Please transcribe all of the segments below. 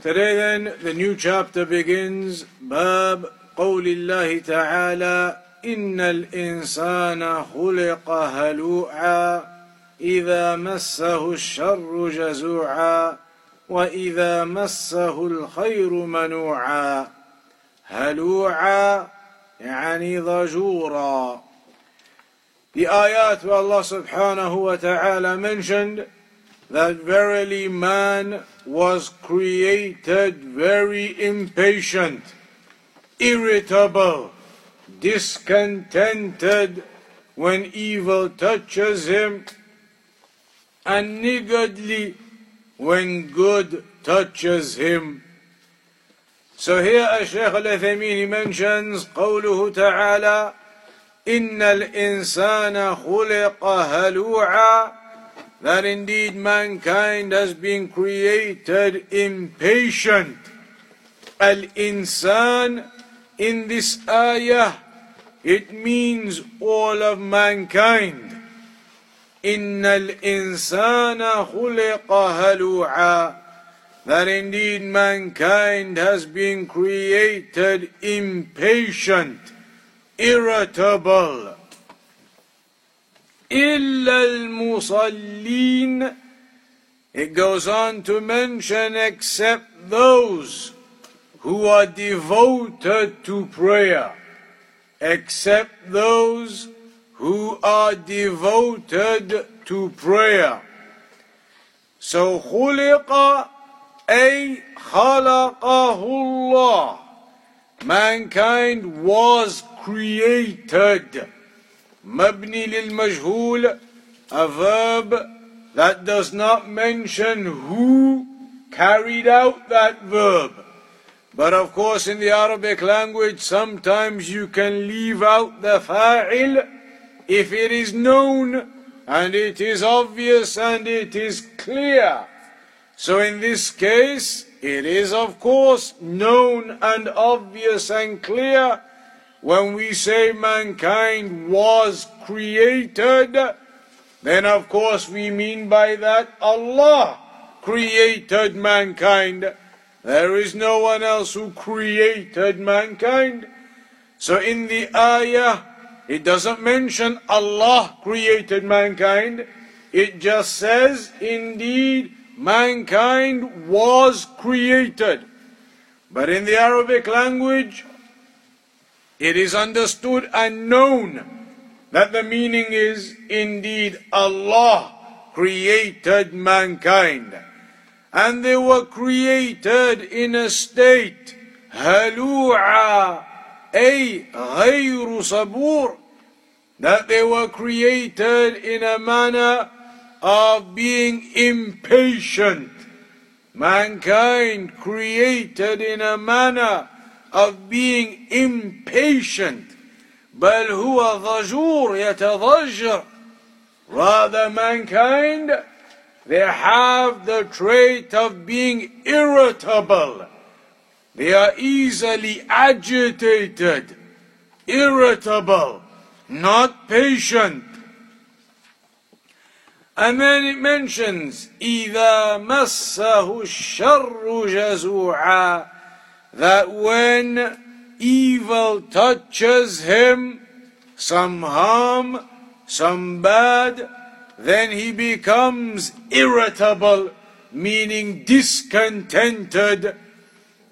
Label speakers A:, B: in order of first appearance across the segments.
A: Today then the new chapter begins باب قول الله تعالى إن الإنسان خلق هلوعا إذا مسه الشر جزوعا وإذا مسه الخير منوعا هلوعا يعني ضجورا The ayat where Allah subhanahu wa ta'ala mentioned that verily man was created very impatient, irritable, discontented when evil touches him, and niggardly when good touches him. So here Shaykh al-Uthaymeen mentions قوله تعالى إن الإنسان خلق هلوعا that indeed mankind has been created impatient. Al-insan in this ayah, it means all of mankind. إن الإنسان خلق هلوعا that indeed mankind has been created impatient, irritable. إلا المصلين It goes on to mention except those who are devoted to prayer. Except those who are devoted to prayer. So خلق أي خلقه الله Mankind was created. mabni lil majhul, a verb that does not mention who carried out that verb. But of course, in the Arabic language, sometimes you can leave out the fa'il if it is known and it is obvious and it is clear. So in this case, it is of course known and obvious and clear when we say mankind was created, then of course we mean by that Allah created mankind. There is no one else who created mankind. So in the ayah, it doesn't mention Allah created mankind. It just says, indeed, mankind was created. But in the Arabic language, it is understood and known that the meaning is indeed Allah created mankind. And they were created in a state halu'a ay ghayru sabur that they were created in a manner of being impatient. Mankind created in a manner of being impatient بل هو ضجور يتضجر rather mankind they have the trait of being irritable they are easily agitated irritable not patient and then it mentions إذا مسه الشر جزوعا that when evil touches him, some harm, some bad, then he becomes irritable, meaning discontented.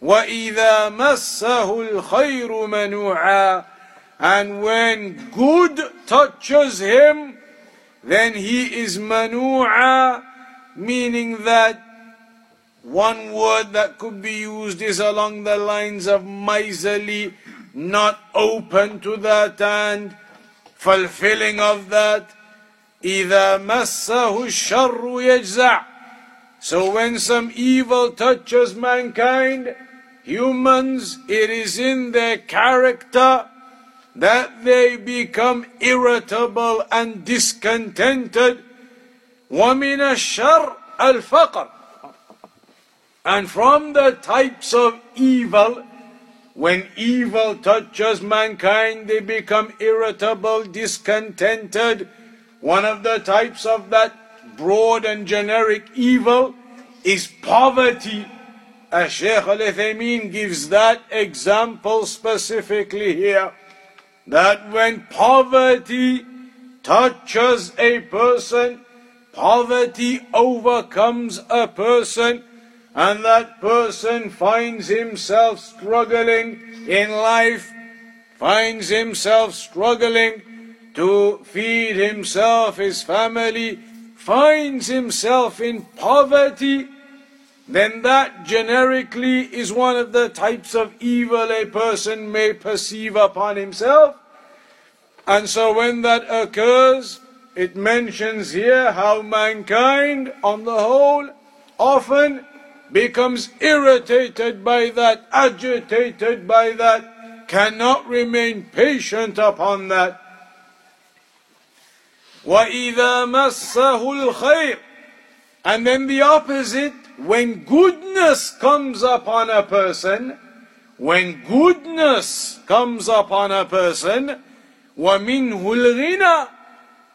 A: وَإِذَا مَسَّهُ الْخَيْرُ مَنُوعًا And when good touches him, then he is manu'a, meaning that one word that could be used is along the lines of miserly, not open to that and fulfilling of that. إذا مسه الشر يجزع. So when some evil touches mankind, humans, it is in their character that they become irritable and discontented. ومن الشر الفقر and from the types of evil, when evil touches mankind, they become irritable, discontented. One of the types of that broad and generic evil is poverty. As Shaykh al Uthaymeen gives that example specifically here that when poverty touches a person, poverty overcomes a person and that person finds himself struggling in life, finds himself struggling to feed himself, his family, finds himself in poverty, then that generically is one of the types of evil a person may perceive upon himself. And so when that occurs, it mentions here how mankind, on the whole, often becomes irritated by that, agitated by that, cannot remain patient upon that. وَإِذَا مَسَّهُ الْخَيْرُ And then the opposite, when goodness comes upon a person, when goodness comes upon a person, وَمِنْهُ الْغِنَى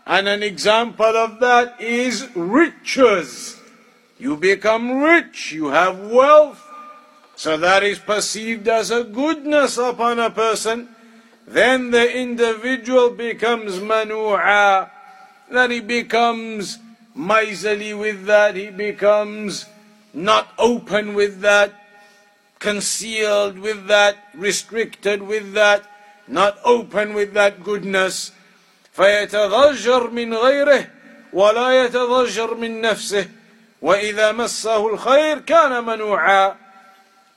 A: And an example of that is riches. You become rich, you have wealth. So that is perceived as a goodness upon a person. Then the individual becomes manu'a. Then he becomes miserly with that. He becomes not open with that. Concealed with that. Restricted with that. Not open with that goodness. فيتضجر من غيره ولا يتضجر من نفسه واذا مسه الخير كان منوعا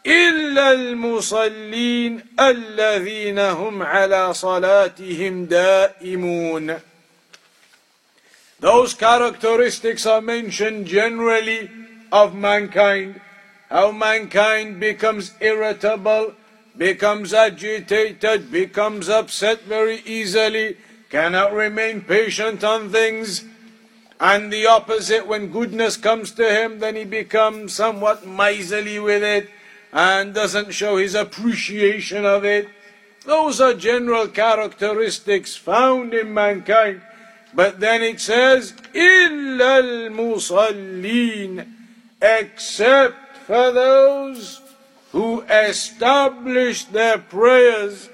A: الا المصلين الذين هم على صلاتهم دائمون Those characteristics are mentioned generally of mankind. How mankind becomes irritable, becomes agitated, becomes upset very easily, cannot remain patient on things And the opposite, when goodness comes to him, then he becomes somewhat miserly with it and doesn't show his appreciation of it. Those are general characteristics found in mankind. But then it says, إِلَّا الْمُصَلِّينَ Except for those who establish their prayers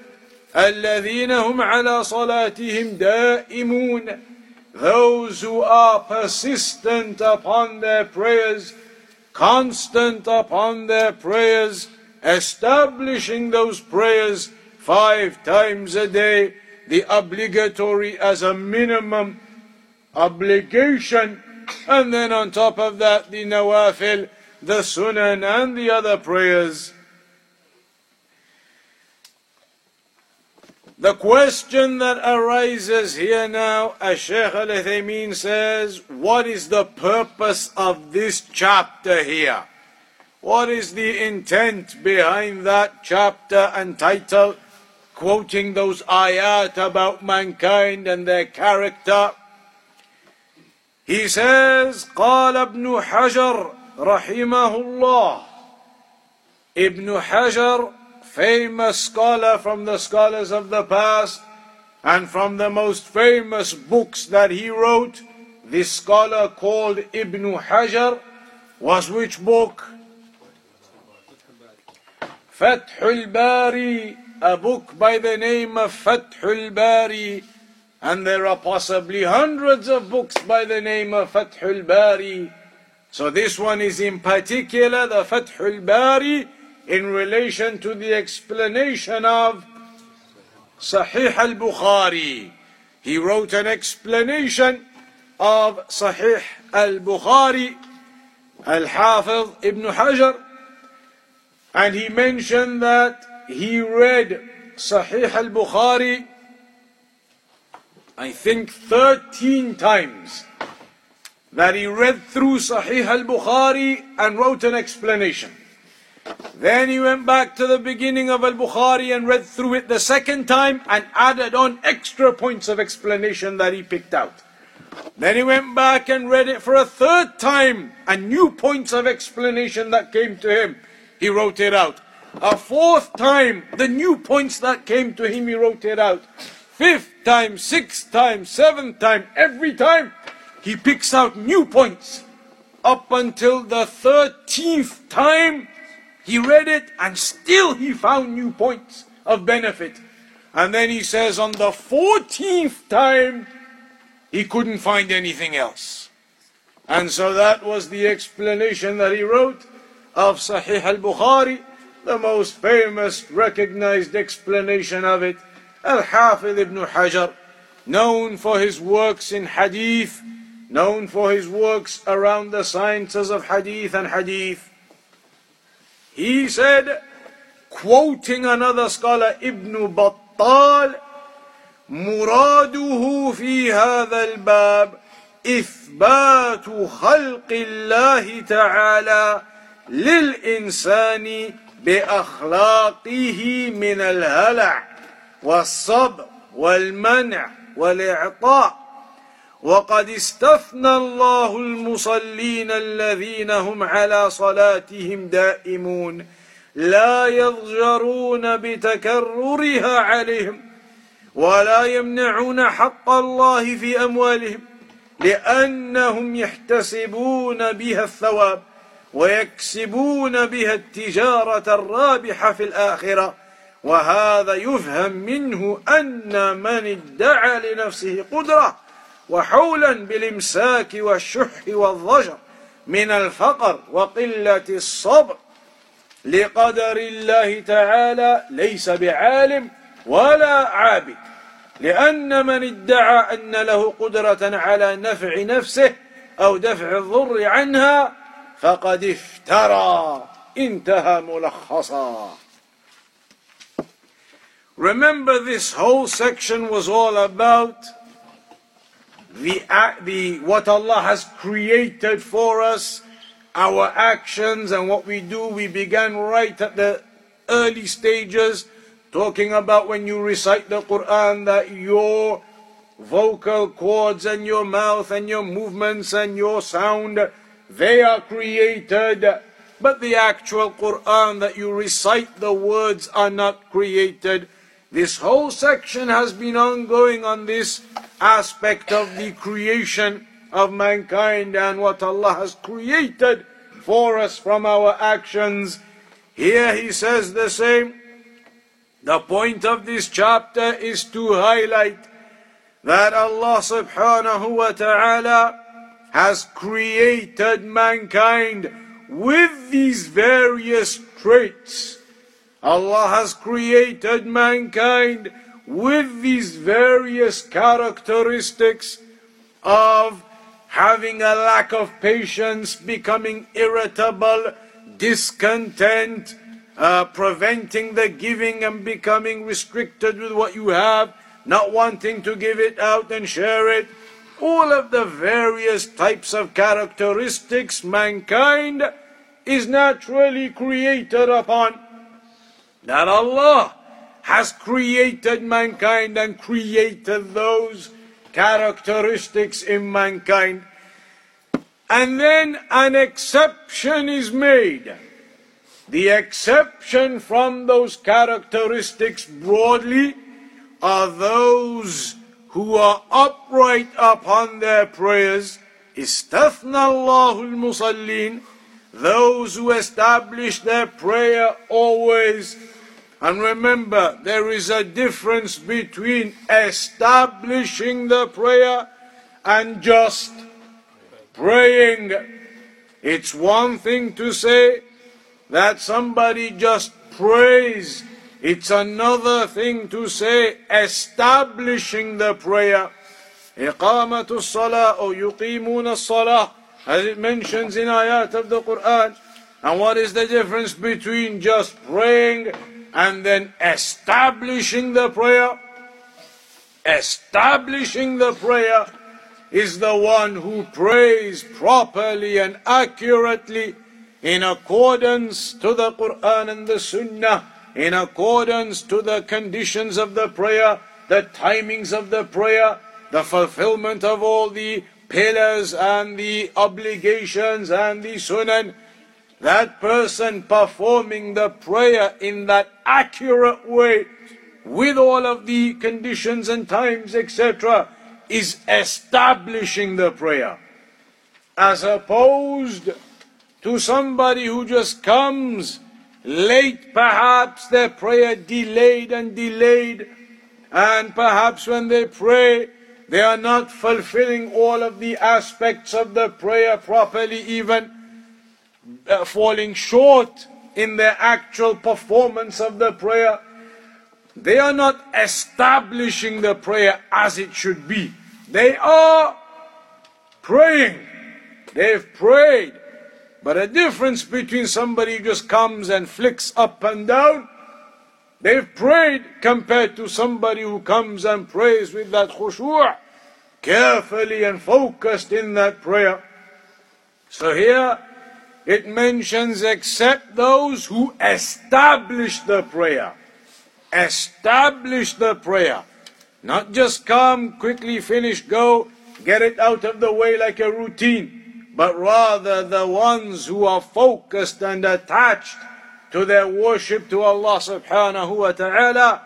A: الَّذِينَ هُمْ عَلَى صَلَاتِهِمْ دَائِمُونَ those who are persistent upon their prayers, constant upon their prayers, establishing those prayers five times a day, the obligatory as a minimum obligation, and then on top of that, the nawafil, the sunan, and the other prayers. The question that arises here now, as Sheikh Al Uthaymeen says, what is the purpose of this chapter here? What is the intent behind that chapter and title, quoting those ayat about mankind and their character? He says, قال ابن حجر رحمه الله ابن حجر famous scholar from the scholars of the past and from the most famous books that he wrote, this scholar called Ibn Hajar was which book? Fathul Bari, a book by the name of Fathul Bari, and there are possibly hundreds of books by the name of Fathul Bari. So this one is in particular the Fathul Bari in relation to the explanation of Sahih al-Bukhari. He wrote an explanation of Sahih al-Bukhari, Al-Hafiz Ibn Hajar, and he mentioned that he read Sahih al-Bukhari I think 13 times that he read through Sahih al-Bukhari and wrote an explanation. Then he went back to the beginning of Al Bukhari and read through it the second time and added on extra points of explanation that he picked out. Then he went back and read it for a third time and new points of explanation that came to him. He wrote it out. A fourth time, the new points that came to him, he wrote it out. Fifth time, sixth time, seventh time, every time he picks out new points. Up until the thirteenth time, he read it and still he found new points of benefit. And then he says on the 14th time, he couldn't find anything else. And so that was the explanation that he wrote of Sahih al-Bukhari, the most famous recognized explanation of it, Al-Hafidh ibn Hajar, known for his works in hadith, known for his works around the sciences of hadith and hadith, he said, quoting another scholar, Ibn Battal, مراده في هذا الباب إثبات خلق الله تعالى للإنسان بأخلاقه من الهلع والصبر والمنع والإعطاء وقد استثنى الله المصلين الذين هم على صلاتهم دائمون لا يضجرون بتكررها عليهم ولا يمنعون حق الله في أموالهم لأنهم يحتسبون بها الثواب ويكسبون بها التجارة الرابحة في الآخرة وهذا يفهم منه أن من ادعى لنفسه قدرة وحولا بالإمساك والشح والضجر من الفقر وقلة الصبر لقدر الله تعالى ليس بعالم ولا عابد. لأن من ادعى أن له قدرة على نفع نفسه أو دفع الضر عنها فقد افترى. انتهى ملخصا. Remember this whole section was all about the, the what Allah has created for us, our actions and what we do. We began right at the early stages, talking about when you recite the Quran that your vocal cords and your mouth and your movements and your sound, they are created. But the actual Quran that you recite, the words are not created. This whole section has been ongoing on this aspect of the creation of mankind and what Allah has created for us from our actions. Here he says the same. The point of this chapter is to highlight that Allah subhanahu wa ta'ala has created mankind with these various traits. Allah has created mankind with these various characteristics of having a lack of patience, becoming irritable, discontent, uh, preventing the giving and becoming restricted with what you have, not wanting to give it out and share it. All of the various types of characteristics mankind is naturally created upon That Allah has created mankind and created those characteristics in mankind. And then an exception is made. The exception from those characteristics broadly are those who are upright upon their prayers. استثنى الله المصلين those who establish their prayer always and remember, there is a difference between establishing the prayer and just praying. It's one thing to say that somebody just prays. It's another thing to say establishing the prayer. إقامة الصلاة or يقيمون الصلاة as it mentions in ayat of the Quran. And what is the difference between just praying and then establishing the prayer. Establishing the prayer is the one who prays properly and accurately in accordance to the Quran and the Sunnah, in accordance to the conditions of the prayer, the timings of the prayer, the fulfillment of all the pillars and the obligations and the sunan, that person performing the prayer in that accurate way with all of the conditions and times, etc., is establishing the prayer. As opposed to somebody who just comes late, perhaps their prayer delayed and delayed, and perhaps when they pray, they are not fulfilling all of the aspects of the prayer properly, even uh, falling short in their actual performance of the prayer. They are not establishing the prayer as it should be. They are praying. They've prayed. But a difference between somebody who just comes and flicks up and down, they've prayed compared to somebody who comes and prays with that khushu' carefully and focused in that prayer. So here it mentions except those who establish the prayer establish the prayer. Not just come, quickly finish, go, get it out of the way like a routine, but rather the ones who are focused and attached to their worship to Allah subhanahu wa ta'ala,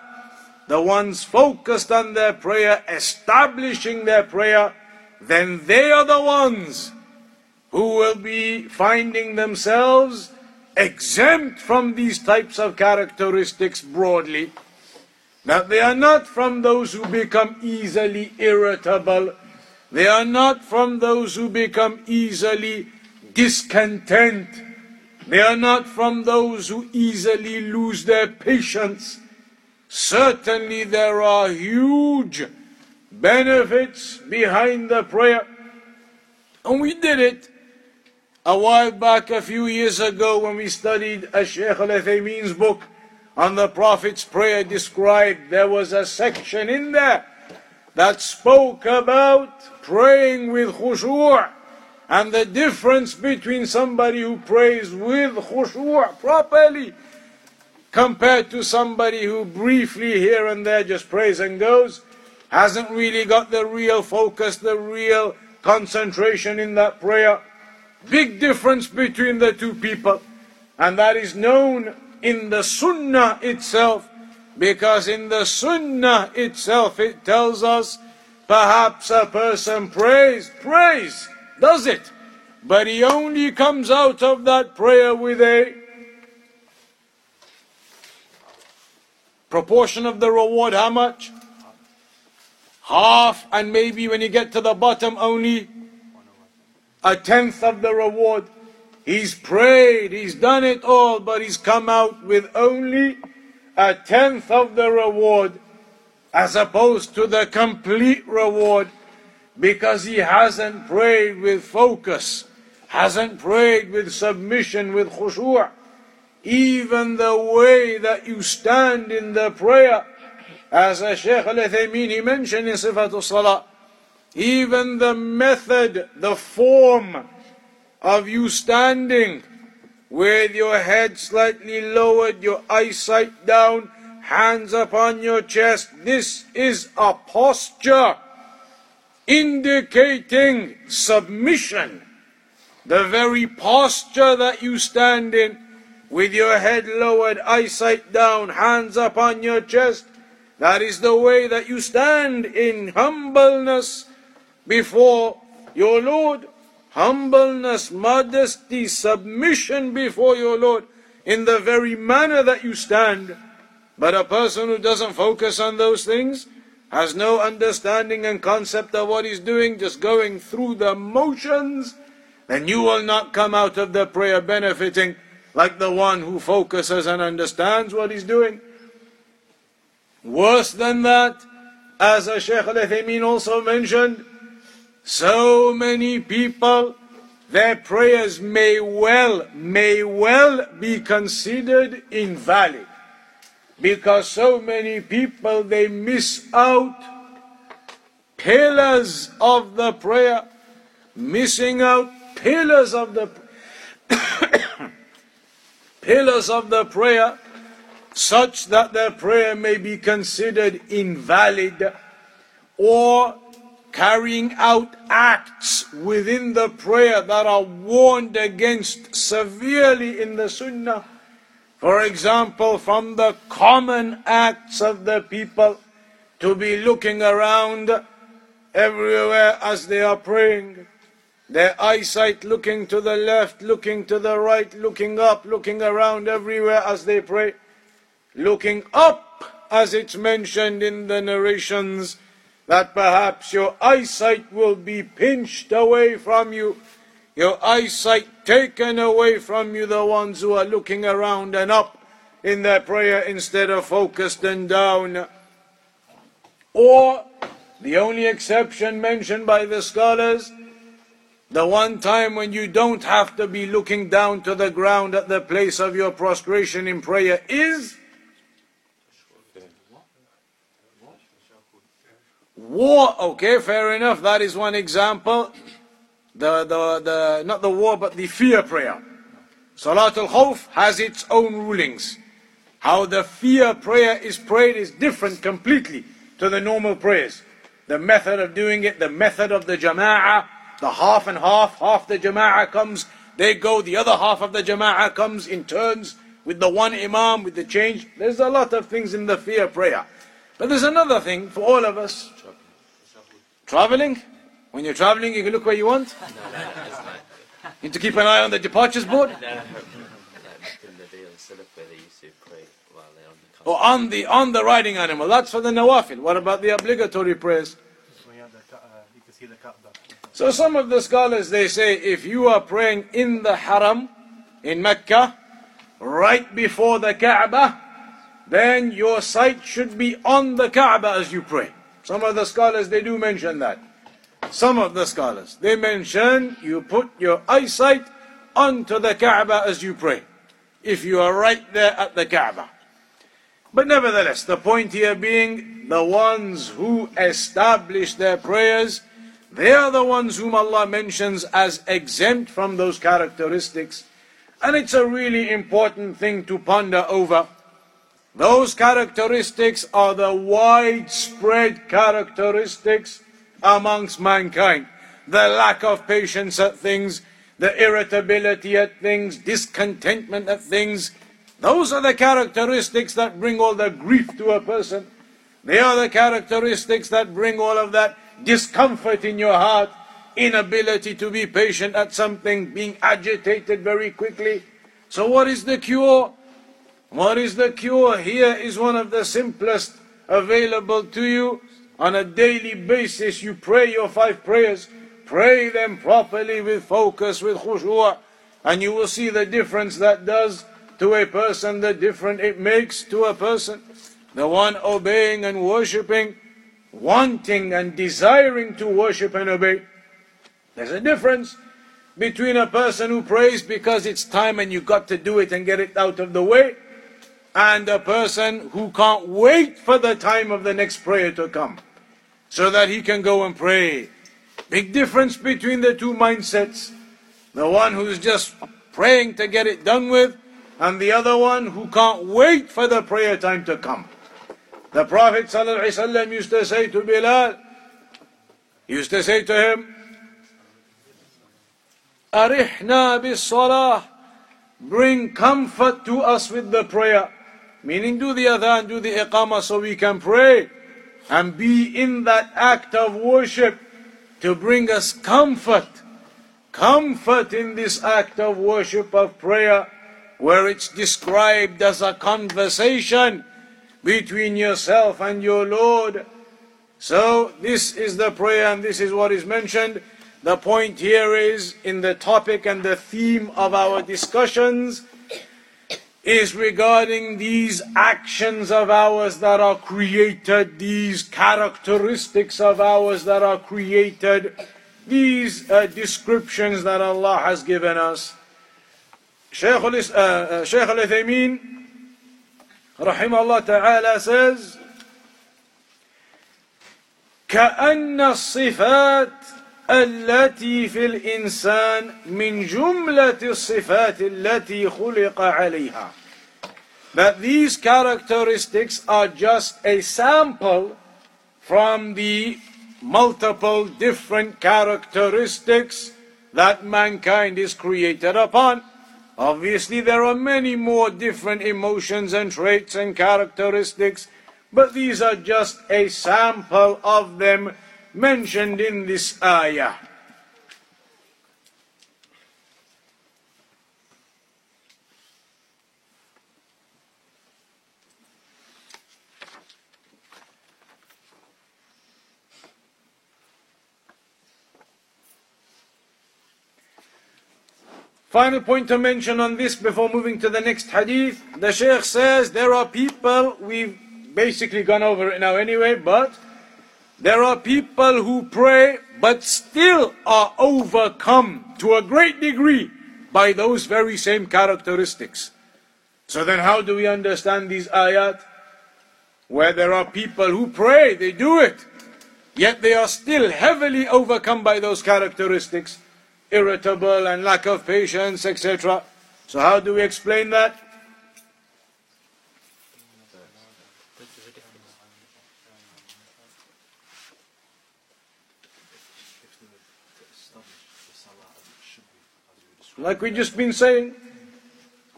A: the ones focused on their prayer, establishing their prayer, then they are the ones who will be finding themselves exempt from these types of characteristics broadly. That they are not from those who become easily irritable. They are not from those who become easily discontent. They are not from those who easily lose their patience. Certainly, there are huge benefits behind the prayer. And we did it a while back, a few years ago, when we studied a Shaykh al Uthaymeen's book on the Prophet's prayer described, there was a section in there that spoke about praying with khushu' and the difference between somebody who prays with khushu' properly compared to somebody who briefly here and there just prays and goes, hasn't really got the real focus, the real concentration in that prayer. Big difference between the two people. And that is known in the Sunnah itself, because in the Sunnah itself it tells us perhaps a person prays, prays, does it, but he only comes out of that prayer with a proportion of the reward, how much? Half, and maybe when you get to the bottom, only a tenth of the reward. He's prayed, he's done it all, but he's come out with only a tenth of the reward as opposed to the complete reward because he hasn't prayed with focus, hasn't prayed with submission, with khushu'. Even the way that you stand in the prayer, as a Shaykh al-Uthaymeen mentioned in Sifatul Salah, even the method, the form of you standing with your head slightly lowered, your eyesight down, hands upon your chest. This is a posture indicating submission. The very posture that you stand in, with your head lowered, eyesight down, hands upon your chest, that is the way that you stand in humbleness before your Lord. Humbleness, modesty, submission before your Lord in the very manner that you stand. But a person who doesn't focus on those things has no understanding and concept of what he's doing, just going through the motions, then you will not come out of the prayer benefiting like the one who focuses and understands what he's doing. Worse than that, as a Shaykh al also mentioned, so many people, their prayers may well, may well be considered invalid. Because so many people, they miss out pillars of the prayer, missing out pillars of the pillars of the prayer such that their prayer may be considered invalid or carrying out acts within the prayer that are warned against severely in the Sunnah. For example, from the common acts of the people to be looking around everywhere as they are praying, their eyesight looking to the left, looking to the right, looking up, looking around everywhere as they pray, looking up as it's mentioned in the narrations that perhaps your eyesight will be pinched away from you, your eyesight taken away from you, the ones who are looking around and up in their prayer instead of focused and down. Or the only exception mentioned by the scholars, the one time when you don't have to be looking down to the ground at the place of your prostration in prayer is war. Okay, fair enough. That is one example. The, the, the, not the war, but the fear prayer. Salatul Khawf has its own rulings. How the fear prayer is prayed is different completely to the normal prayers. The method of doing it, the method of the jama'ah, the half and half, half the jama'ah comes, they go, the other half of the jama'ah comes in turns with the one imam, with the change. There's a lot of things in the fear prayer. But there's another thing for all of us. Traveling? When you're traveling, you can look where you want? You need to keep an eye on the departures board? Or oh, on the on the riding animal. That's for the nawafil. What about the obligatory prayers? So some of the scholars they say if you are praying in the haram in Mecca, right before the Kaaba, then your sight should be on the Kaaba as you pray. Some of the scholars they do mention that. Some of the scholars they mention you put your eyesight onto the Kaaba as you pray. If you are right there at the Kaaba. But nevertheless, the point here being the ones who establish their prayers, they are the ones whom Allah mentions as exempt from those characteristics. And it's a really important thing to ponder over. Those characteristics are the widespread characteristics amongst mankind. The lack of patience at things, the irritability at things, discontentment at things, those are the characteristics that bring all the grief to a person. They are the characteristics that bring all of that discomfort in your heart, inability to be patient at something, being agitated very quickly. So, what is the cure? What is the cure? Here is one of the simplest available to you. On a daily basis, you pray your five prayers. Pray them properly with focus, with khushu', and you will see the difference that does to a person, the difference it makes to a person. The one obeying and worshipping, wanting and desiring to worship and obey. There's a difference between a person who prays because it's time and you got to do it and get it out of the way, and a person who can't wait for the time of the next prayer to come so that he can go and pray. Big difference between the two mindsets. The one who's just praying to get it done with, and the other one who can't wait for the prayer time to come. The Prophet used to say to Bilal, used to say to him, Arihna bis salah, bring comfort to us with the prayer. Meaning do the adhan, do the iqamah so we can pray and be in that act of worship to bring us comfort. Comfort in this act of worship of prayer where it's described as a conversation between yourself and your Lord. So, this is the prayer and this is what is mentioned. The point here is in the topic and the theme of our discussions is regarding these actions of ours that are created, these characteristics of ours that are created, these uh, descriptions that Allah has given us. Shaykh al-Uthaymeen, rahimahullah ta'ala says, كأن الصفات التي في الإنسان من جملة الصفات التي خلق عليها that these characteristics are just a sample from the multiple different characteristics that mankind is created upon. Obviously, there are many more different emotions and traits and characteristics, but these are just a sample of them mentioned in this ayah. Final point to mention on this before moving to the next hadith. The Shaykh says there are people, we've basically gone over it now anyway, but there are people who pray but still are overcome to a great degree by those very same characteristics. So then how do we understand these ayat? Where there are people who pray, they do it, yet they are still heavily overcome by those characteristics irritable and lack of patience, etc. So, how do we explain that? Like we just been saying,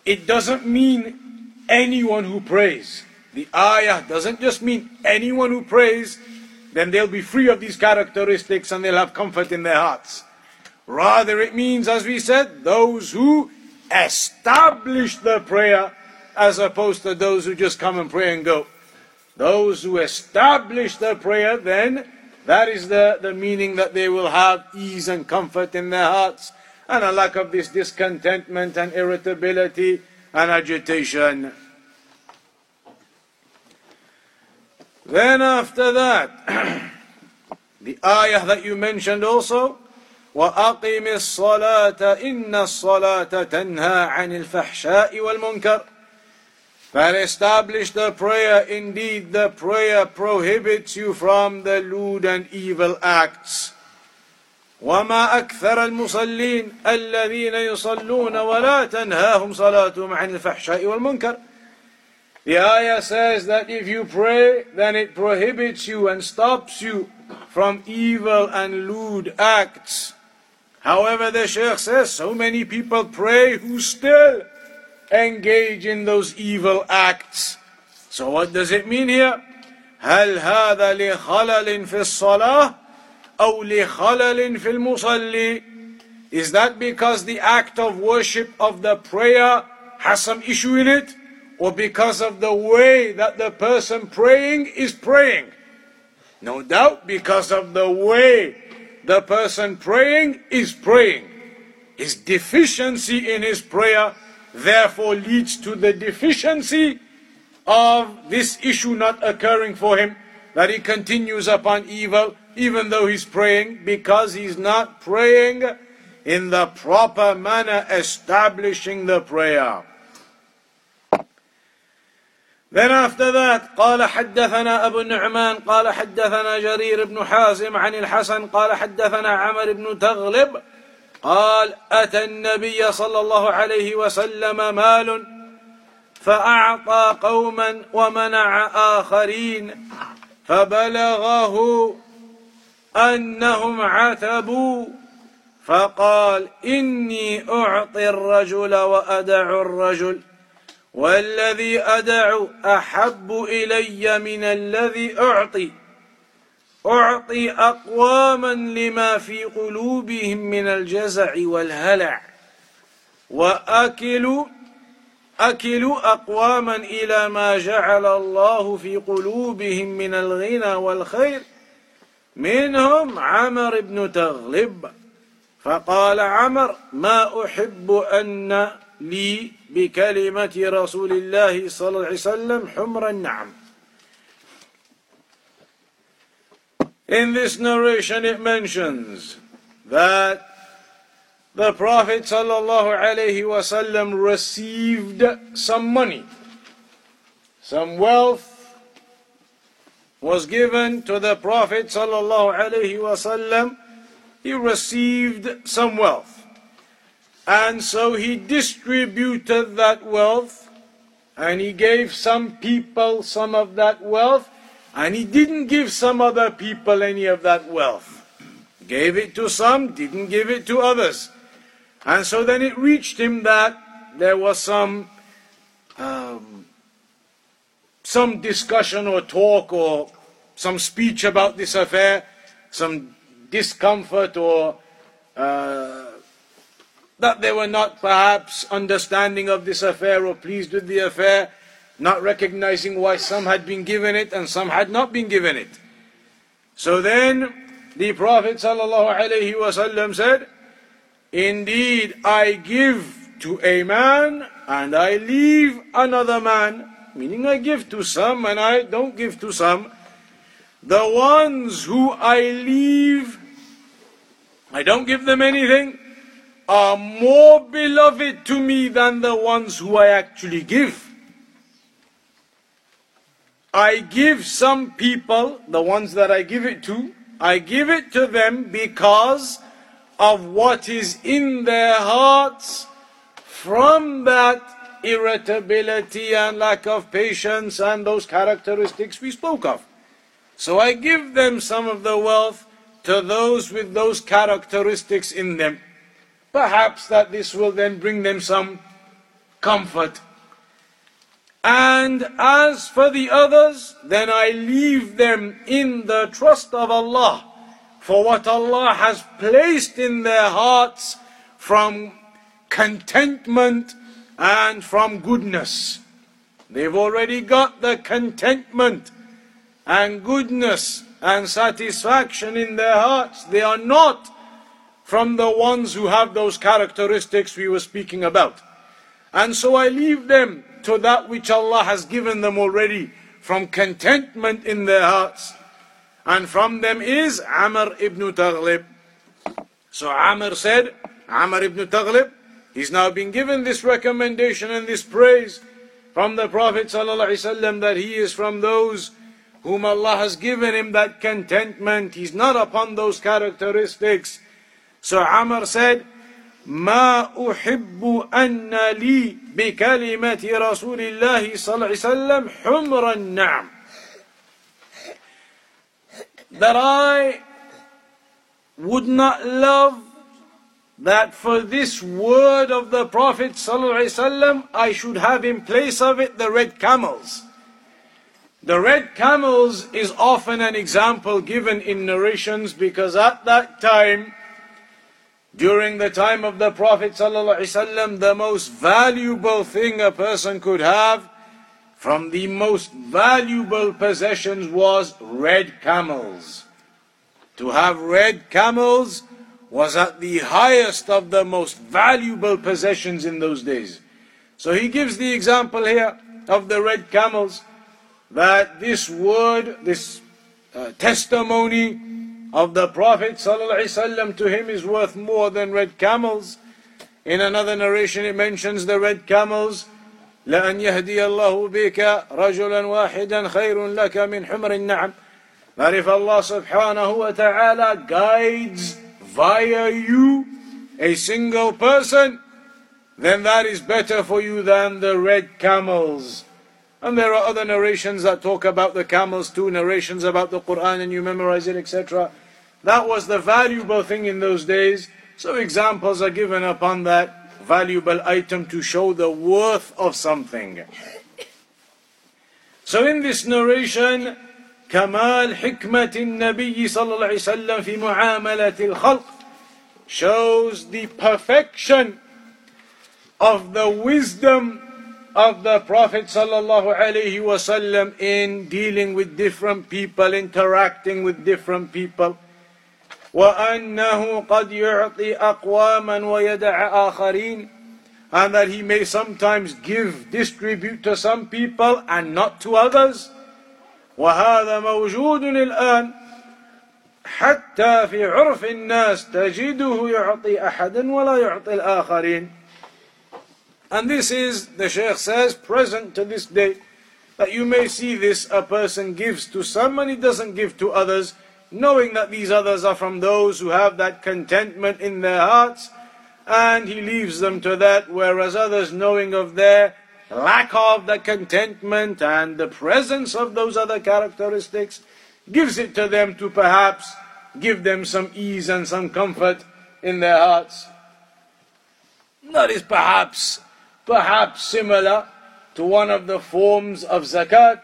A: it doesn't mean anyone who prays. The ayah doesn't just mean anyone who prays, then they'll be free of these characteristics and they'll have comfort in their hearts. Rather, it means, as we said, those who establish the prayer as opposed to those who just come and pray and go. Those who establish the prayer, then that is the, the meaning that they will have ease and comfort in their hearts and a lack of this discontentment and irritability and agitation. Then after that, the ayah that you mentioned also, وأقم الصلاة إن الصلاة تنهى عن الفحشاء والمنكر That establish the prayer, indeed the prayer prohibits you from the lewd and evil acts. وما أكثر المصلين الذين يصلون ولا تنهاهم صلاتهم عن الفحشاء والمنكر The ayah says that if you pray, then it prohibits you and stops you from evil and lewd acts. However, the Sheikh says so many people pray who still engage in those evil acts. So what does it mean here? هل هذا لخلل في الصلاة أو لخلل في المصلي Is that because the act of worship of the prayer has some issue in it? Or because of the way that the person praying is praying? No doubt because of the way the person praying is praying. His deficiency in his prayer therefore leads to the deficiency of this issue not occurring for him, that he continues upon evil even though he's praying, because he's not praying in the proper manner, establishing the prayer. Then after that قال حدثنا أبو النعمان قال حدثنا جرير بن حازم عن الحسن قال حدثنا عمر بن تغلب قال أتى النبي صلى الله عليه وسلم مال فأعطى قوما ومنع آخرين فبلغه أنهم عتبوا فقال إني أعطي الرجل وأدع الرجل والذي أدع أحب إلي من الذي أعطي أعطي أقواما لما في قلوبهم من الجزع والهلع وأكل أكل أقواما إلى ما جعل الله في قلوبهم من الغنى والخير منهم عمر بن تغلب. فقال عمر ما أحب أن لي بكلمة رسول الله صلى الله عليه وسلم حمر النعم. In this narration it mentions that the Prophet صلى الله عليه وسلم received some money, some wealth was given to the Prophet wasallam he received some wealth. And so he distributed that wealth and he gave some people some of that wealth and he didn't give some other people any of that wealth. Gave it to some, didn't give it to others. And so then it reached him that there was some um, some discussion or talk or some speech about this affair, some discomfort or uh, that they were not perhaps understanding of this affair or pleased with the affair, not recognizing why some had been given it and some had not been given it. So then the Prophet ﷺ said, Indeed, I give to a man and I leave another man, meaning I give to some and I don't give to some. The ones who I leave, I don't give them anything, are more beloved to me than the ones who I actually give. I give some people, the ones that I give it to, I give it to them because of what is in their hearts from that irritability and lack of patience and those characteristics we spoke of. So I give them some of the wealth to those with those characteristics in them. Perhaps that this will then bring them some comfort. And as for the others, then I leave them in the trust of Allah for what Allah has placed in their hearts from contentment and from goodness. They've already got the contentment and goodness and satisfaction in their hearts. They are not from the ones who have those characteristics we were speaking about. And so I leave them to that which Allah has given them already from contentment in their hearts and from them is Amr ibn Taghlib. So Amr said, Amr ibn Taghlib, he's now been given this recommendation and this praise from the Prophet ﷺ that he is from those whom Allah has given him that contentment. He's not upon those characteristics. So Amr said, ما أحب أن لي بكلمة رسول الله صلى الله عليه وسلم حمر النعم that I would not love that for this word of the Prophet ﷺ I should have in place of it the red camels. The red camels is often an example given in narrations because at that time, during the time of the Prophet ﷺ, the most valuable thing a person could have from the most valuable possessions was red camels. To have red camels was at the highest of the most valuable possessions in those days. So he gives the example here of the red camels that this word, this uh, testimony of the Prophet ﷺ to him is worth more than red camels. In another narration, it mentions the red camels لأن يهدي الله بك رجلا واحدا خير لك من حمر النعم That if Allah subhanahu wa ta'ala guides via you a single person, then that is better for you than the red camels. And there are other narrations that talk about the camels too, narrations about the Quran and you memorize it, etc. That was the valuable thing in those days. So examples are given upon that valuable item to show the worth of something. So in this narration, كمال حكمة النبي صلى الله عليه وسلم في معاملة الخلق shows the perfection of the wisdom of the Prophet sallallahu alaihi wasallam in dealing with different people, interacting with different people. وأنه قد يعطي أقواما ويدع آخرين and that he may sometimes give, distribute to some people and not to others. وهذا موجود الآن حتى في عرف الناس تجده يعطي أحدا ولا يعطي الآخرين. And this is, the Shaykh says, present to this day, that you may see this, a person gives to some and he doesn't give to others, knowing that these others are from those who have that contentment in their hearts, and he leaves them to that, whereas others, knowing of their lack of the contentment and the presence of those other characteristics, gives it to them to perhaps give them some ease and some comfort in their hearts. That is perhaps, perhaps similar to one of the forms of zakat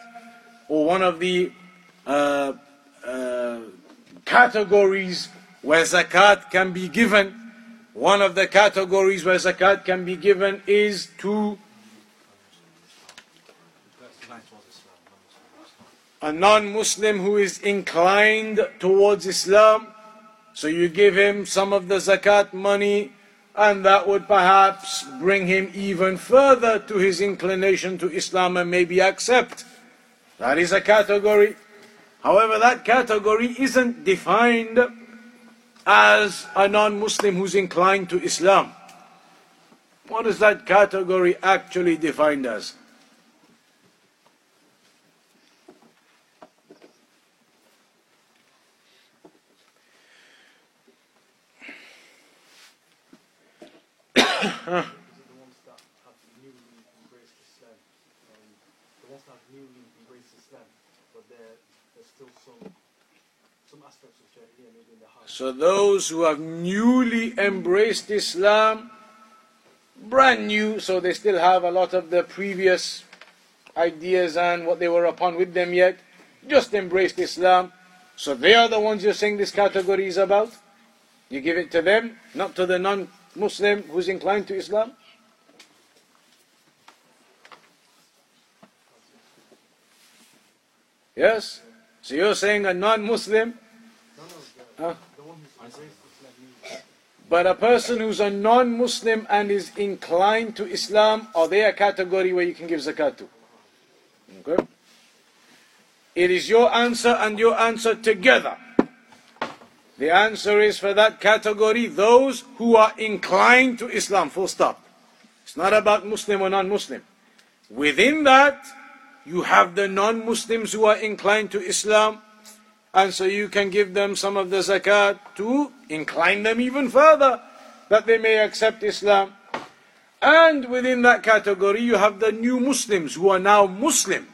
A: or one of the uh, uh, categories where zakat can be given. One of the categories where zakat can be given is to a non-Muslim who is inclined towards Islam. So you give him some of the zakat money and that would perhaps bring him even further to his inclination to Islam and maybe accept. That is a category. However, that category isn't defined as a non-Muslim who's inclined to Islam. What is that category actually defined as?
B: the ones that have newly embraced Islam. Um, the ones that have newly embraced Islam, but there, there's still some some aspects of Jahiliyyah maybe in their heart.
A: So those who have newly embraced Islam, brand new, so they still have a lot of the previous ideas and what they were upon with them yet, just embraced Islam. So they are the ones you're saying this category is about? You give it to them, not to the non Muslim who's inclined to Islam? Yes? So you're saying a non Muslim?
B: No, no, the,
A: Huh? But a person who's a non Muslim and is inclined to Islam, are they a category where you can give zakat to? Okay? It is your answer and your answer together. The answer is for that category those who are inclined to Islam, full stop. It's not about Muslim or non Muslim. Within that, you have the non Muslims who are inclined to Islam, and so you can give them some of the zakat to incline them even further that they may accept Islam. And within that category, you have the new Muslims who are now Muslim,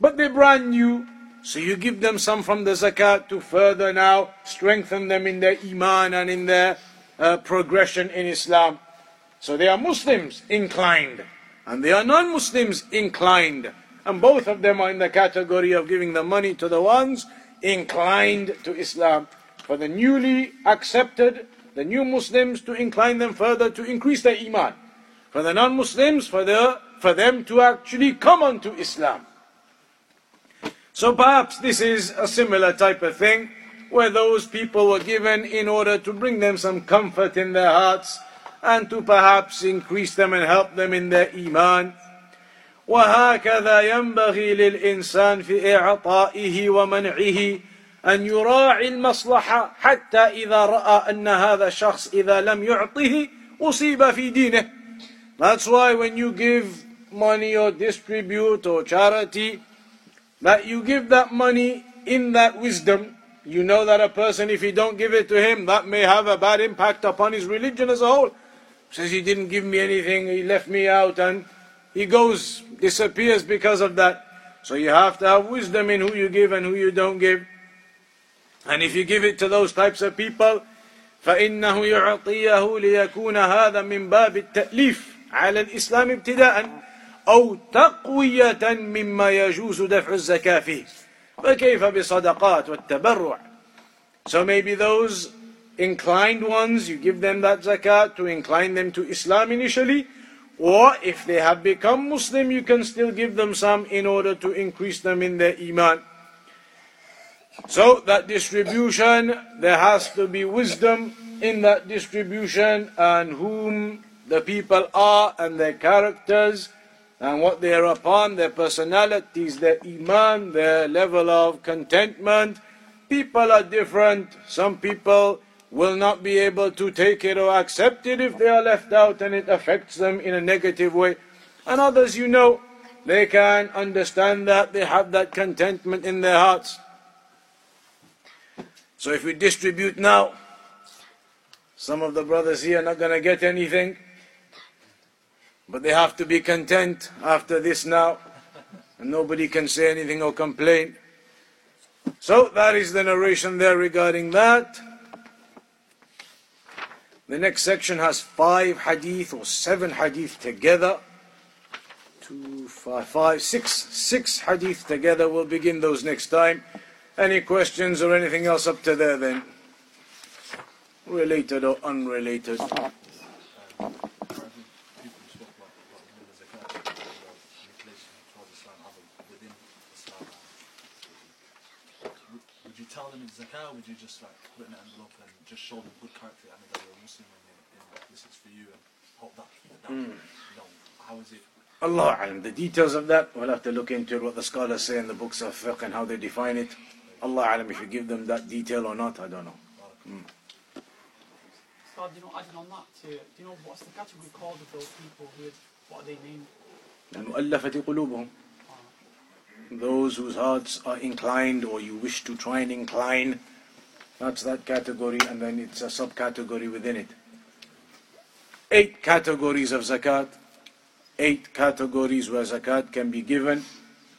A: but they're brand new. So you give them some from the zakat to further now strengthen them in their iman and in their uh, progression in Islam. So they are Muslims inclined, and they are non Muslims inclined. And both of them are in the category of giving the money to the ones inclined to Islam. For the newly accepted, the new Muslims, to incline them further to increase their iman. For the non Muslims, for, the, for them to actually come unto Islam. So perhaps this is a similar type of thing where those people were given in order to bring them some comfort in their hearts and to perhaps increase them and help them in their iman. وهكذا ينبغي للإنسان في إعطائه ومنعه أن يراعي المصلحة حتى إذا رأى أن هذا الشخص إذا لم يعطه أصيب في دينه. That's why when you give money or distribute or charity, that you give that money in that wisdom. You know that a person, if you don't give it to him, that may have a bad impact upon his religion as a whole. Says he didn't give me anything, he left me out, and he goes, disappears because of that. So you have to have wisdom in who you give and who you don't give. And if you give it to those types of people, فإنه يعطيه ليكون هذا من باب التأليف على الإسلام ابتداءً أو تقوية مما يجوز دفع الزكاة فيه فكيف بصدقات والتبرع So maybe those inclined ones, you give them that zakat to incline them to Islam initially, or if they have become Muslim, you can still give them some in order to increase them in their iman. So that distribution, there has to be wisdom in that distribution and whom the people are and their characters and what they are upon, their personalities, their iman, their level of contentment. People are different. Some people will not be able to take it or accept it if they are left out and it affects them in a negative way. And others, you know, they can understand that, they have that contentment in their hearts. So if we distribute now, some of the brothers here are not going to get anything, but they have to be content after this now, and nobody can say anything or complain. So that is the narration there regarding that. The next section has five hadith or seven hadith together. Two, five, five, six, six hadith together. We'll begin those next time. Any questions or anything else up to there then? Related or unrelated?
B: People spoke about, about the zakat, about manipulation towards Islam, other within Islam. Would, would you tell them it's zakat, or would you just like put it in an envelope and just show them good character, I mean, that you're a Muslim and, you and this is for you, and hope that, that you know, how is it?
A: Allah alam. The details of that, we'll have to look into what the scholars say in the books of fiqh and how they define it. Allah alam, if you give them that detail or not, I don't know.
C: So, you know, adding on that, to, do you know what's the category called of those people who, what are they named?
A: المؤلفة قلوبهم those whose hearts are inclined or you wish to try and incline that's that category and then it's a subcategory within it. Eight categories of zakat. Eight categories where zakat can be given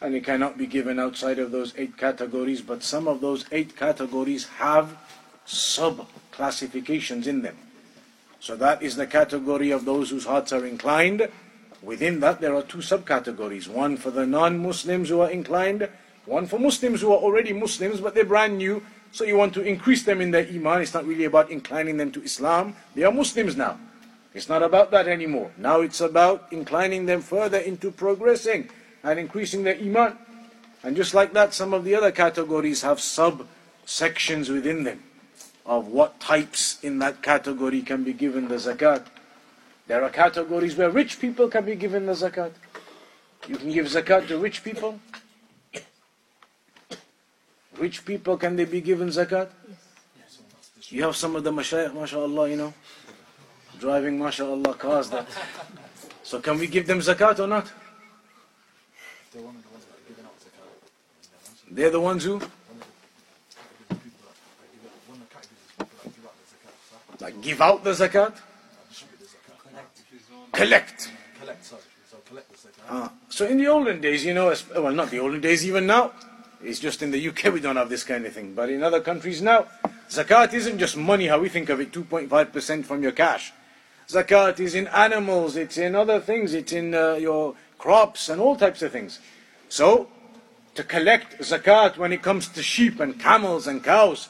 A: and it cannot be given outside of those eight categories but some of those eight categories have sub classifications in them. So that is the category of those whose hearts are inclined Within that, there are two subcategories one for the non Muslims who are inclined, one for Muslims who are already Muslims but they're brand new, so you want to increase them in their Iman. It's not really about inclining them to Islam. They are Muslims now. It's not about that anymore. Now it's about inclining them further into progressing and increasing their Iman. And just like that, some of the other categories have subsections within them of what types in that category can be given the zakat. There are categories where rich people can be given the zakat. You can give zakat to rich people. Rich people, can they be given zakat? You have some of the mashayikh, mashallah, you know, driving, mashallah, cars that. So can we give them zakat or not?
B: They're the ones that are out zakat.
A: They're the ones who
B: One of the, the people that, that give out, the categories is people that give out the zakat.
A: Like give out the zakat,
B: distribute the zakat.
A: Collect.
B: Collect, sorry. So collect the zakat.
A: Ah, so in the olden days, you know, well, not the olden days, even now, it's just in the UK we don't have this kind of thing. But in other countries now, zakat isn't just money, how we think of it, 2.5% from your cash. Zakat is in animals, it's in other things, it's in uh, your crops and all types of things. So, to collect zakat when it comes to sheep and camels and cows,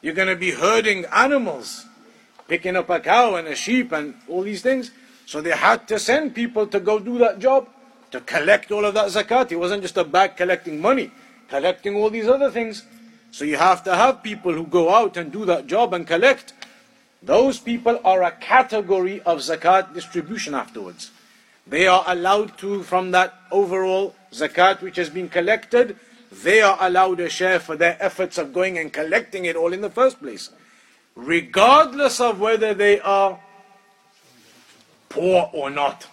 A: you're going to be herding animals, picking up a cow and a sheep and all these things. So they had to send people to go do that job, to collect all of that zakat. It wasn't just a bag collecting money, collecting all these other things. So you have to have people who go out and do that job and collect. Those people are a category of zakat distribution afterwards. They are allowed to, from that overall zakat which has been collected, they are allowed a share for their efforts of going and collecting it all in the first place. Regardless of whether they are poor or not.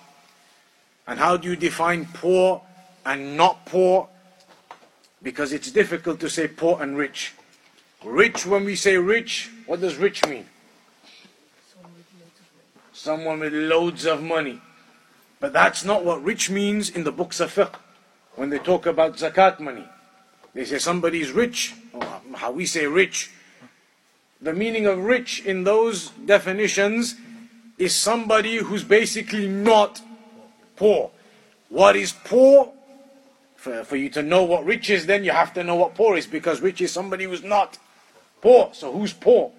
A: And how do you define poor and not poor? Because it's difficult to say poor and rich. Rich, when we say rich, what does rich mean? Someone with loads of money. But that's not what rich means in the books of fiqh. When they talk about zakat money, they say somebody is rich, or how we say rich. The meaning of rich in those definitions is somebody who's basically not poor. What is poor? For, for you to know what rich is, then you have to know what poor is, because rich is somebody who's not poor. So who's poor?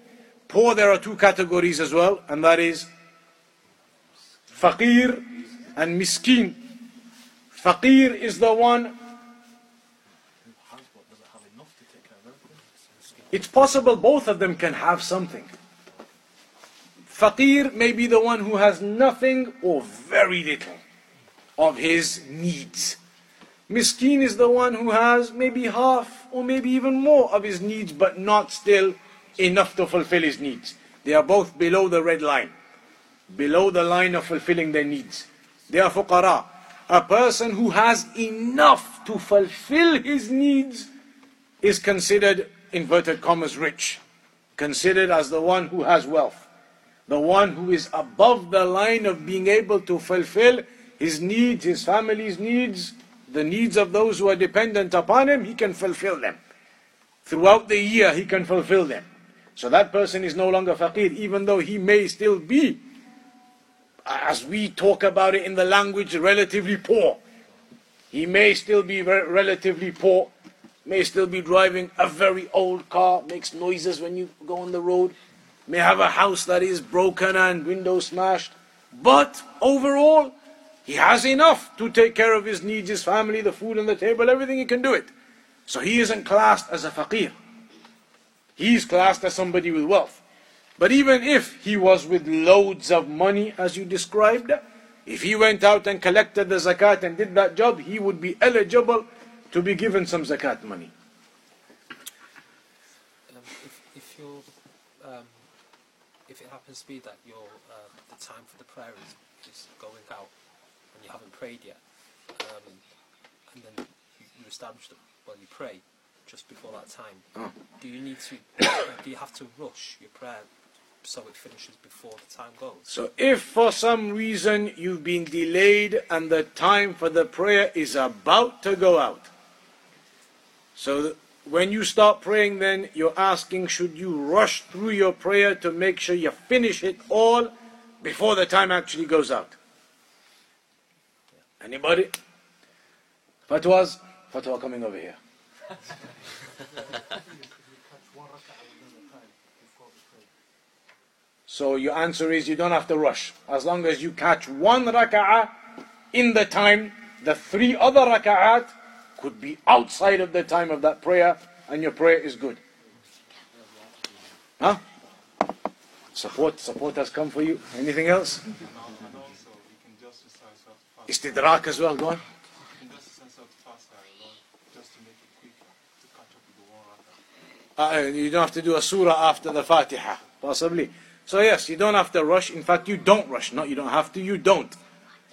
A: Poor, there are two categories as well, and that is faqir and miskin. Faqir is the one, it's possible both of them can have something. Faqir may be the one who has nothing or very little of his needs. Miskin is the one who has maybe half or maybe even more of his needs, but not still enough to fulfill his needs. They are both below the red line, below the line of fulfilling their needs. They are fuqara. A person who has enough to fulfill his needs is considered, inverted commas, rich. considered as the one who has wealth. The one who is above the line of being able to fulfill his needs, his family's needs, the needs of those who are dependent upon him, he can fulfill them. Throughout the year, he can fulfill them. So that person is no longer faqir, even though he may still be, as we talk about it in the language, relatively poor. He may still be relatively poor, may still be driving a very old car, makes noises when you go on the road, may have a house that is broken and windows smashed, but overall, he has enough to take care of his needs, his family, the food on the table, everything he can do it. So he isn't classed as a faqir. He's classed as somebody with wealth. But even if he was with loads of money, as you described, if he went out and collected the zakat and did that job, he would be eligible to be given some zakat money.
D: Um, if, if you um, if it happens to be that your uh, the time for the prayer is, is going out and you haven't prayed yet, um, and then you, you establish that well you pray just before that time, do you need to do you have to rush your prayer so it finishes before the time goes?
A: So if for some reason you've been delayed and the time for the prayer is about to go out, so when you start praying, then you're asking, should you rush through your prayer to make sure you finish it all before the time actually goes out? Anybody? Fatwas? Fatwa coming over here. So your answer is you don't have to rush. As long as you catch one raka'ah in the time, the three other raka'at could be outside of the time of that prayer, and your prayer is good. Huh? Support, support has come for you. Anything else? Istidrak as well, go on. Uh, you don't have to do a surah after the Fatiha, possibly. So yes, you don't have to rush. In fact, you don't rush. Not you don't have to, you don't.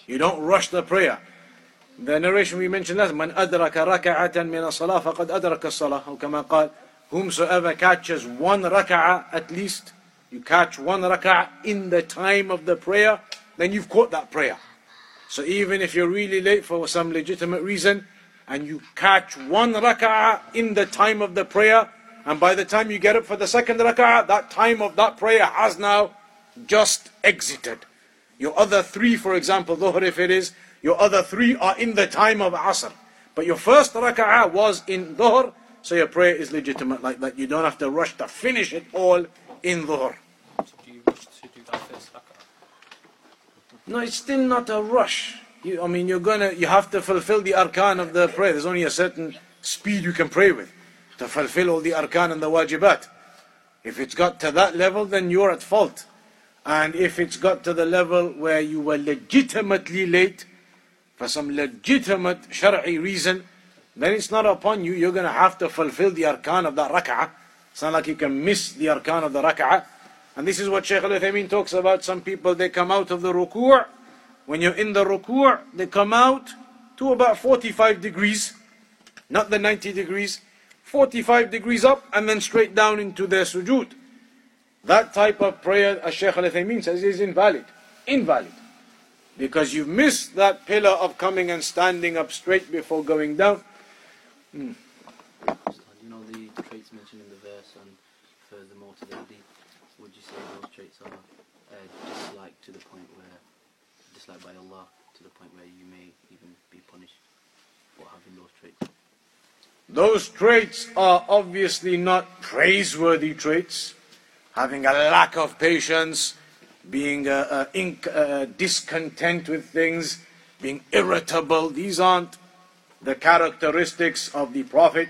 A: You don't rush the prayer. The narration we mentioned that من أدرك ركعة من الصلاة فقد أدرك الصلاة أو كما قال whomsoever catches one rak'ah at least you catch one rak'ah in the time of the prayer then you've caught that prayer so even if you're really late for some legitimate reason and you catch one rak'ah in the time of the prayer and by the time you get up for the second rak'ah that time of that prayer has now just exited your other three, for example, dhuhr if it is, your other three are in the time of asr. But your first raka'ah was in dhuhr, so your prayer is legitimate like that. You don't have to rush to finish it all in dhuhr.
D: Do you rush to do that first rak'ah?
A: No, it's still not a rush. You, I mean, you're gonna, you have to fulfill the arkan of the prayer. There's only a certain speed you can pray with to fulfill all the arkan and the wajibat. If it's got to that level, then you're at fault. And if it's got to the level where you were legitimately late for some legitimate shar'i reason, then it's not upon you. You're going to have to fulfill the arkan of that rak'ah. It's not like you can miss the arkan of the rak'ah. And this is what Shaykh al-Uthaymeen talks about. Some people, they come out of the ruku'. When you're in the ruku', they come out to about 45 degrees, not the 90 degrees, 45 degrees up and then straight down into their sujood. That type of prayer, as Shaykh al Uthaymeen says, is invalid. Invalid. Because you've missed that pillar of coming and standing up straight before going down.
E: You know the traits mentioned in the verse and furthermore to the hadith, would you say those traits are uh, disliked to the point where, disliked by Allah, to the point where you may even be punished for having those traits?
A: Those traits are obviously not praiseworthy traits. Having a lack of patience, being uh, uh, uh, discontent with things, being irritable. These aren't the characteristics of the Prophet.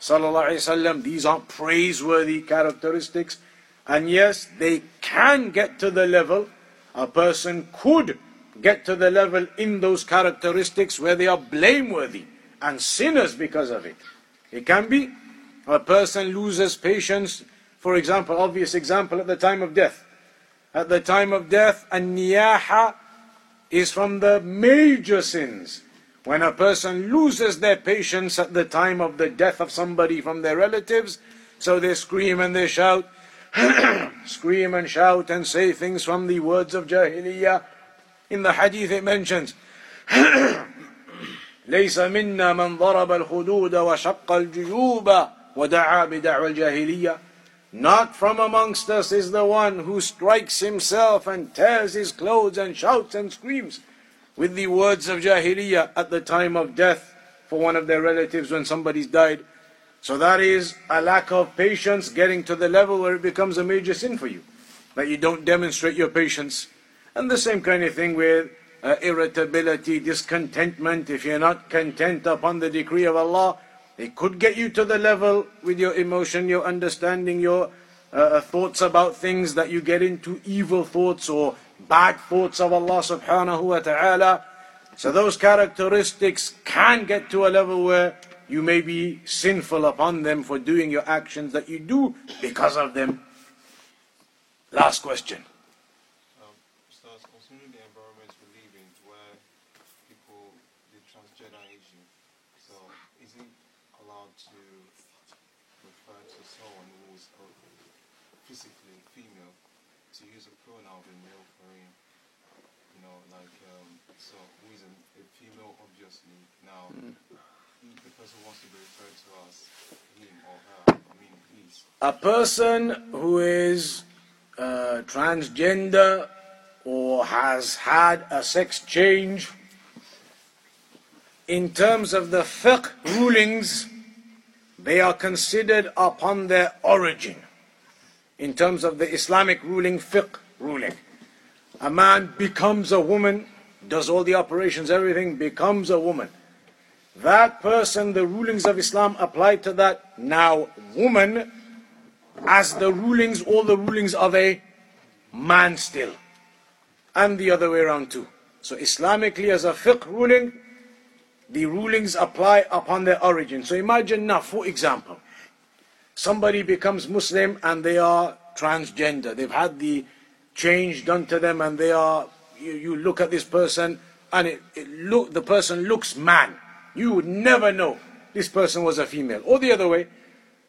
A: These aren't praiseworthy characteristics. And yes, they can get to the level, a person could get to the level in those characteristics where they are blameworthy and sinners because of it. It can be a person loses patience, for example, obvious example at the time of death At the time of death, a niyaha is from the major sins. When a person loses their patience at the time of the death of somebody from their relatives, so they scream and they shout, scream and shout and say things from the words of Jahiliyyah. In the hadith it mentions, ليس منا من ضرب الخدود وشق الجيوب ودعا بدعوى الجاهلية not from amongst us is the one who strikes himself and tears his clothes and shouts and screams with the words of Jahiliyyah at the time of death for one of their relatives when somebody's died. So that is a lack of patience getting to the level where it becomes a major sin for you. That you don't demonstrate your patience. And the same kind of thing with uh, irritability, discontentment. If you're not content upon the decree of Allah, it could get you to the level with your emotion, your understanding, your uh, thoughts about things that you get into evil thoughts or bad thoughts of Allah subhanahu wa ta'ala. So those characteristics can get to a level where you may be sinful upon them for doing your actions that you do because of them. Last question.
F: Um, so it's concerning the environment we live in, where people the transgender issue. So is it allowed to refer to someone who is uh, physically female to use a pronoun in male for him? You know, like um, so who is a, a female obviously now. The person wants to be referred to as him or her, I mean, please.
A: A person who is uh, transgender or has had a sex change, in terms of the fiqh rulings, they are considered upon their origin. In terms of the Islamic ruling, fiqh ruling. A man becomes a woman, does all the operations, everything, becomes a woman. That person, the rulings of Islam apply to that now woman as the rulings, all the rulings of a man still. And the other way around too. So Islamically as a fiqh ruling, the rulings apply upon their origin. So imagine now, for example, somebody becomes Muslim and they are transgender. They've had the change done to them and they are, you, you look at this person and it, it look, the person looks man. You would never know this person was a female. Or the other way,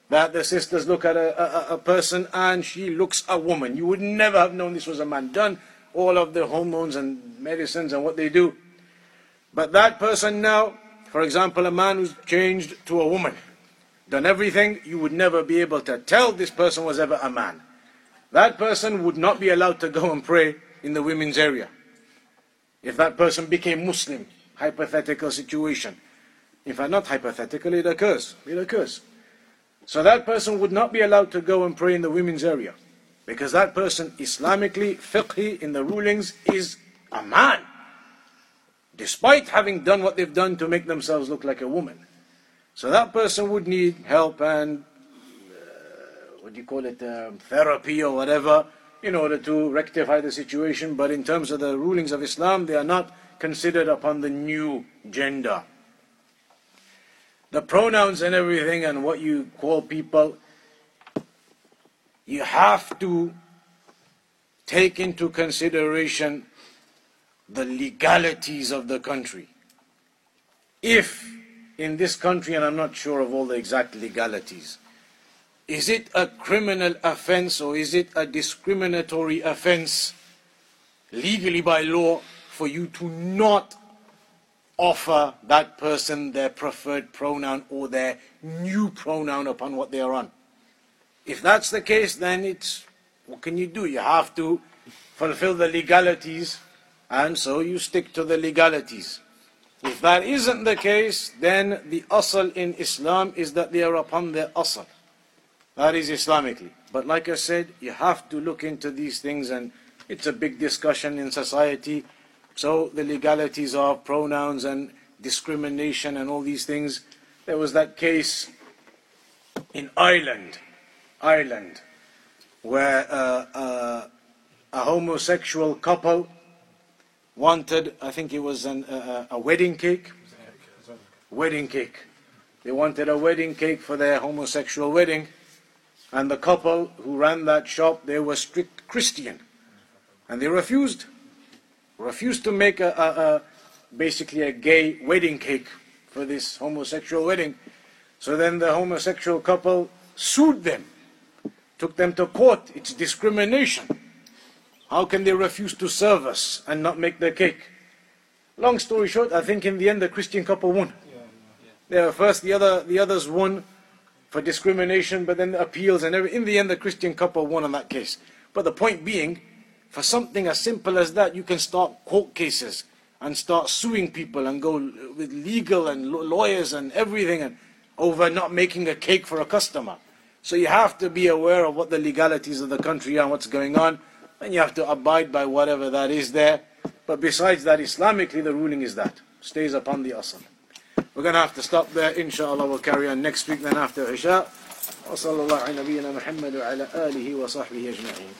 A: that the sisters look at a, a, a person and she looks a woman. You would never have known this was a man. Done all of the hormones and medicines and what they do. But that person now, for example, a man who's changed to a woman, done everything, you would never be able to tell this person was ever a man. That person would not be allowed to go and pray in the women's area. If that person became Muslim, hypothetical situation. In fact, not hypothetical, it occurs. It occurs. So that person would not be allowed to go and pray in the women's area. Because that person, Islamically, fiqhi, in the rulings, is a man. Despite having done what they've done to make themselves look like a woman. So that person would need help and, uh, what do you call it, um, therapy or whatever, in order to rectify the situation. But in terms of the rulings of Islam, they are not considered upon the new gender. The pronouns and everything and what you call people, you have to take into consideration the legalities of the country. If in this country, and I'm not sure of all the exact legalities, is it a criminal offense or is it a discriminatory offense legally by law for you to not offer that person their preferred pronoun or their new pronoun upon what they are on? If that's the case, then it's what can you do? You have to fulfill the legalities, and so you stick to the legalities. If that isn't the case, then the asl in Islam is that they are upon their asl. That is Islamically. But like I said, you have to look into these things, and it's a big discussion in society. So the legalities of pronouns and discrimination and all these things. There was that case in Ireland, Ireland, where uh, uh, a homosexual couple wanted, I think it was an, uh, a wedding cake, wedding cake. They wanted a wedding cake for their homosexual wedding, and the couple who ran that shop, they were strict Christian, and they refused, refused to make a, a, a basically a gay wedding cake for this homosexual wedding. So then the homosexual couple sued them took them to court. It's discrimination. How can they refuse to serve us and not make the cake? Long story short, I think in the end the Christian couple won. Yeah, first the other the others won for discrimination, but then the appeals and every, in the end the Christian couple won on that case. But the point being, for something as simple as that, you can start court cases and start suing people and go with legal and law- lawyers and everything and over not making a cake for a customer. So you have to be aware of what the legalities of the country are and what's going on, and you have to abide by whatever that is there. But besides that, Islamically, the ruling is that stays upon the asl. We're going to have to stop there. Inshallah, we'll carry on next week. Then after Isha. وصلى الله على نبينا محمد وعلى آله وصحبه أجمعين